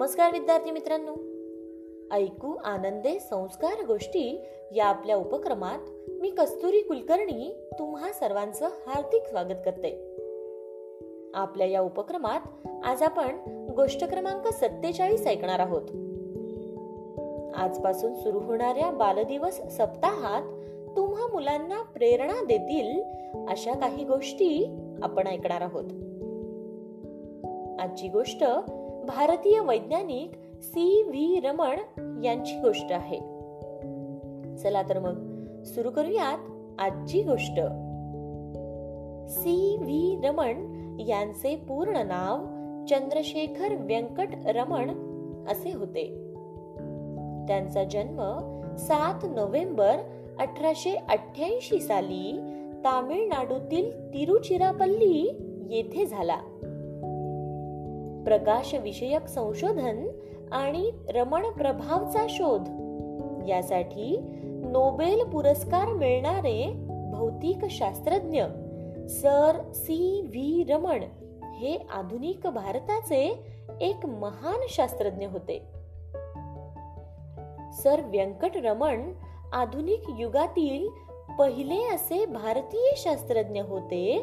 नमस्कार विद्यार्थी मित्रांनो. ऐकू आनंदे संस्कार गोष्टी या आपल्या उपक्रमात मी कस्तुरी कुलकर्णी तुम्हा सर्वांचं हार्दिक स्वागत करते. आपल्या या उपक्रमात आज आपण गोष्ट क्रमांक सत्तेचाळीस ऐकणार आहोत. आजपासून सुरू होणाऱ्या बालदिवस सप्ताहात तुम्हा मुलांना प्रेरणा देतील अशा काही गोष्टी आपण ऐकणार आहोत. आजची गोष्ट भारतीय वैज्ञानिक सी व्ही रमण यांची गोष्ट आहे. चला तर मग सुरू करूयात आजची गोष्ट. सी व्ही रमण यांचे पूर्ण नाव चंद्रशेखर व्यंकट रमण असे होते. त्यांचा जन्म सात नोव्हेंबर अठराशे अठ्याऐंशी साली तामिळनाडूतील तिरुचिरापल्ली येथे झाला. प्रकाश विषयक संशोधन आणि रमण प्रभावचा शोध. यासाठी नोबेल पुरस्कार मिळणारे भौतिक शास्त्रज्ञ सर सी व्ही रमण हे आधुनिक भारताचे एक महान शास्त्रज्ञ होते. सर व्यंकट रमण आधुनिक युगातील पहिले असे भारतीय शास्त्रज्ञ होते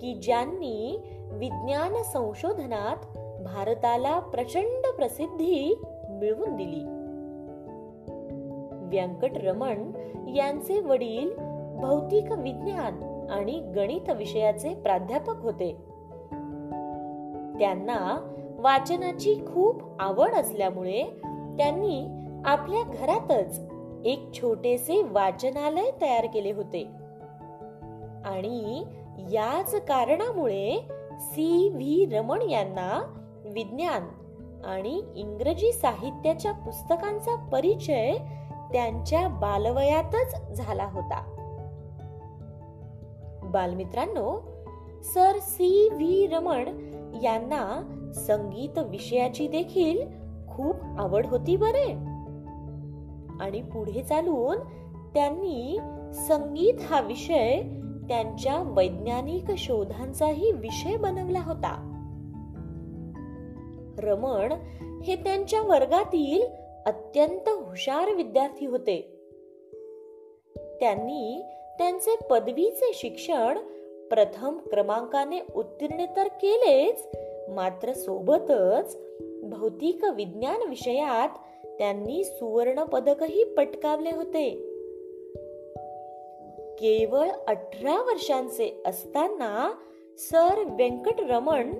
की ज्यांनी विज्ञान संशोधनात भारताला प्रचंड प्रसिद्धी मिळवून दिली. व्यंकट रमण यांचे वडील भौतिक विज्ञान आणि गणित विषयाचे प्राध्यापक होते. त्यांना वाचनाची खूप आवड असल्यामुळे त्यांनी आपल्या घरातच एक छोटेसे वाचनालय तयार केले होते. आणि याच कारणामुळे सी व्ही रमण यांना विज्ञान आणि इंग्रजी साहित्याच्या पुस्तकांचा परिचय त्यांच्या बालवयातच झाला होता. बालमित्रांनो सर सी व्ही रमण यांना संगीत विषयाची देखील खूप आवड होती बरे. आणि पुढे चालून त्यांनी संगीत हा विषय त्यांच्या वैज्ञानिक शोधांचाही विषय बनवला होता. रमण हे त्यांच्या वर्गातील अत्यंत हुशार विद्यार्थी होते. त्यांनी त्यांचे पदवीचे शिक्षण प्रथम क्रमांकाने उत्तीर्ण तर केलेच मात्र सोबतच भौतिक विज्ञान विषयात त्यांनी सुवर्ण पदकही पटकावले होते. केवळ अठरा वर्षांचे असताना सर व्यंकटरमण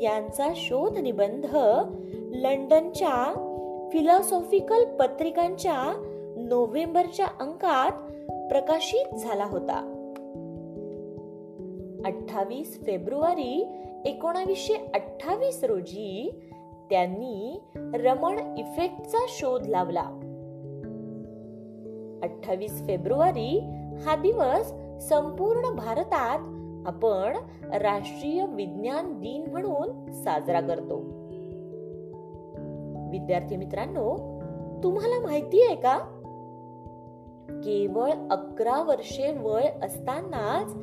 यांचा शोध निबंध लंडनच्या फिलॉसॉफिकल पत्रिकांच्या नोव्हेंबरच्या अंकात प्रकाशित झाला होता. अठ्ठावीस फेब्रुवारी एकोणावीसशे अठ्ठावीस रोजी त्यांनी रमण इफेक्टचा शोध लावला. अठ्ठावीस फेब्रुवारी हा दिवस संपूर्ण भारतात आपण राष्ट्रीय विज्ञान दिन म्हणून साजरा करतो. विद्यार्थी मित्रांनो तुम्हाला माहिती आहे का? केवळ अकरा वर्षे वय असतानाच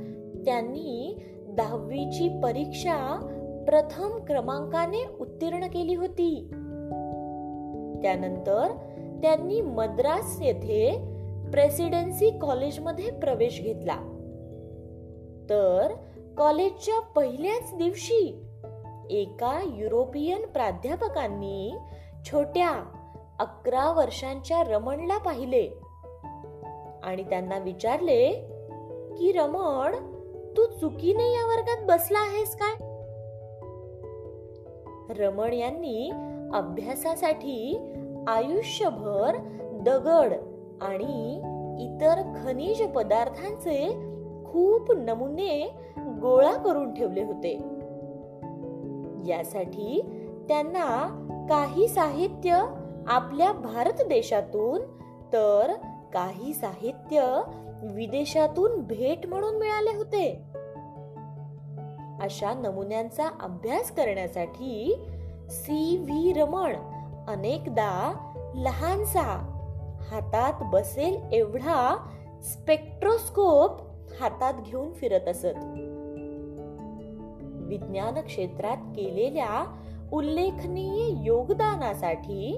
त्यांनी दहावीची परीक्षा प्रथम क्रमांकाने उत्तीर्ण केली होती. त्यानंतर त्यांनी मद्रास येथे प्रेसिडेन्सी कॉलेजमध्ये प्रवेश घेतला. तर कॉलेजच्या पहिल्याच दिवशी एका युरोपियन प्राध्यापकांनी छोट्या अकरा वर्षांच्या रमणला पाहिले. आणि त्यांना विचारले की रमण तू चुकीने या वर्गात बसला आहेस काय? रमण यांनी अभ्यासासाठी आयुष्यभर दगड आणि इतर खनिज पदार्थांचे खूप नमुने गोळा करून ठेवले होते. यासाठी त्यांना काही साहित्य आपल्या भारत देशातून तर काही साहित्य विदेशातून भेट म्हणून मिळाले होते. अशा नमुन्यांचा अभ्यास करण्यासाठी सी. व्ही. रमण अनेकदा लहानसा हातात बसेल एवढा स्पेक्ट्रोस्कोप हातात घेऊन फिरत असत. विज्ञान क्षेत्रात केलेल्या उल्लेखनीय योगदानासाठी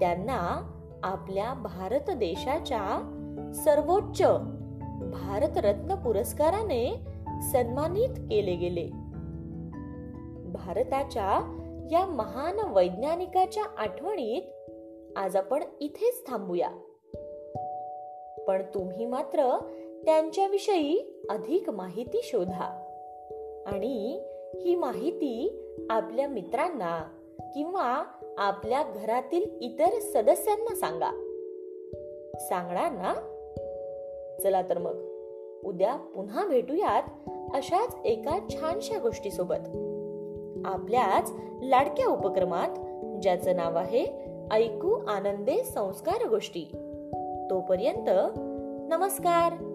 त्यांना आपल्या भारत देशाच्या सर्वोच्च भारतरत्न पुरस्काराने सन्मानित केले गेले. भारताच्या या महान वैज्ञानिकाच्या आठवणीत आज आपण इथेच थांबूया. पण तुम्ही मात्र त्यांच्याविषयी अधिक माहिती शोधा. आणि ही माहिती आपल्या मित्रांना किंवा आपल्या घरातील इतर सदस्यांना सांगा. सांगणार ना चला तर मग उद्या पुन्हा भेटूयात अशाच एका छानशा गोष्टी सोबत आपल्याच लाडक्या उपक्रमात ज्याचं नाव आहे ऐकू आनंदे संस्कार गोष्टी. तोपर्यंत नमस्कार!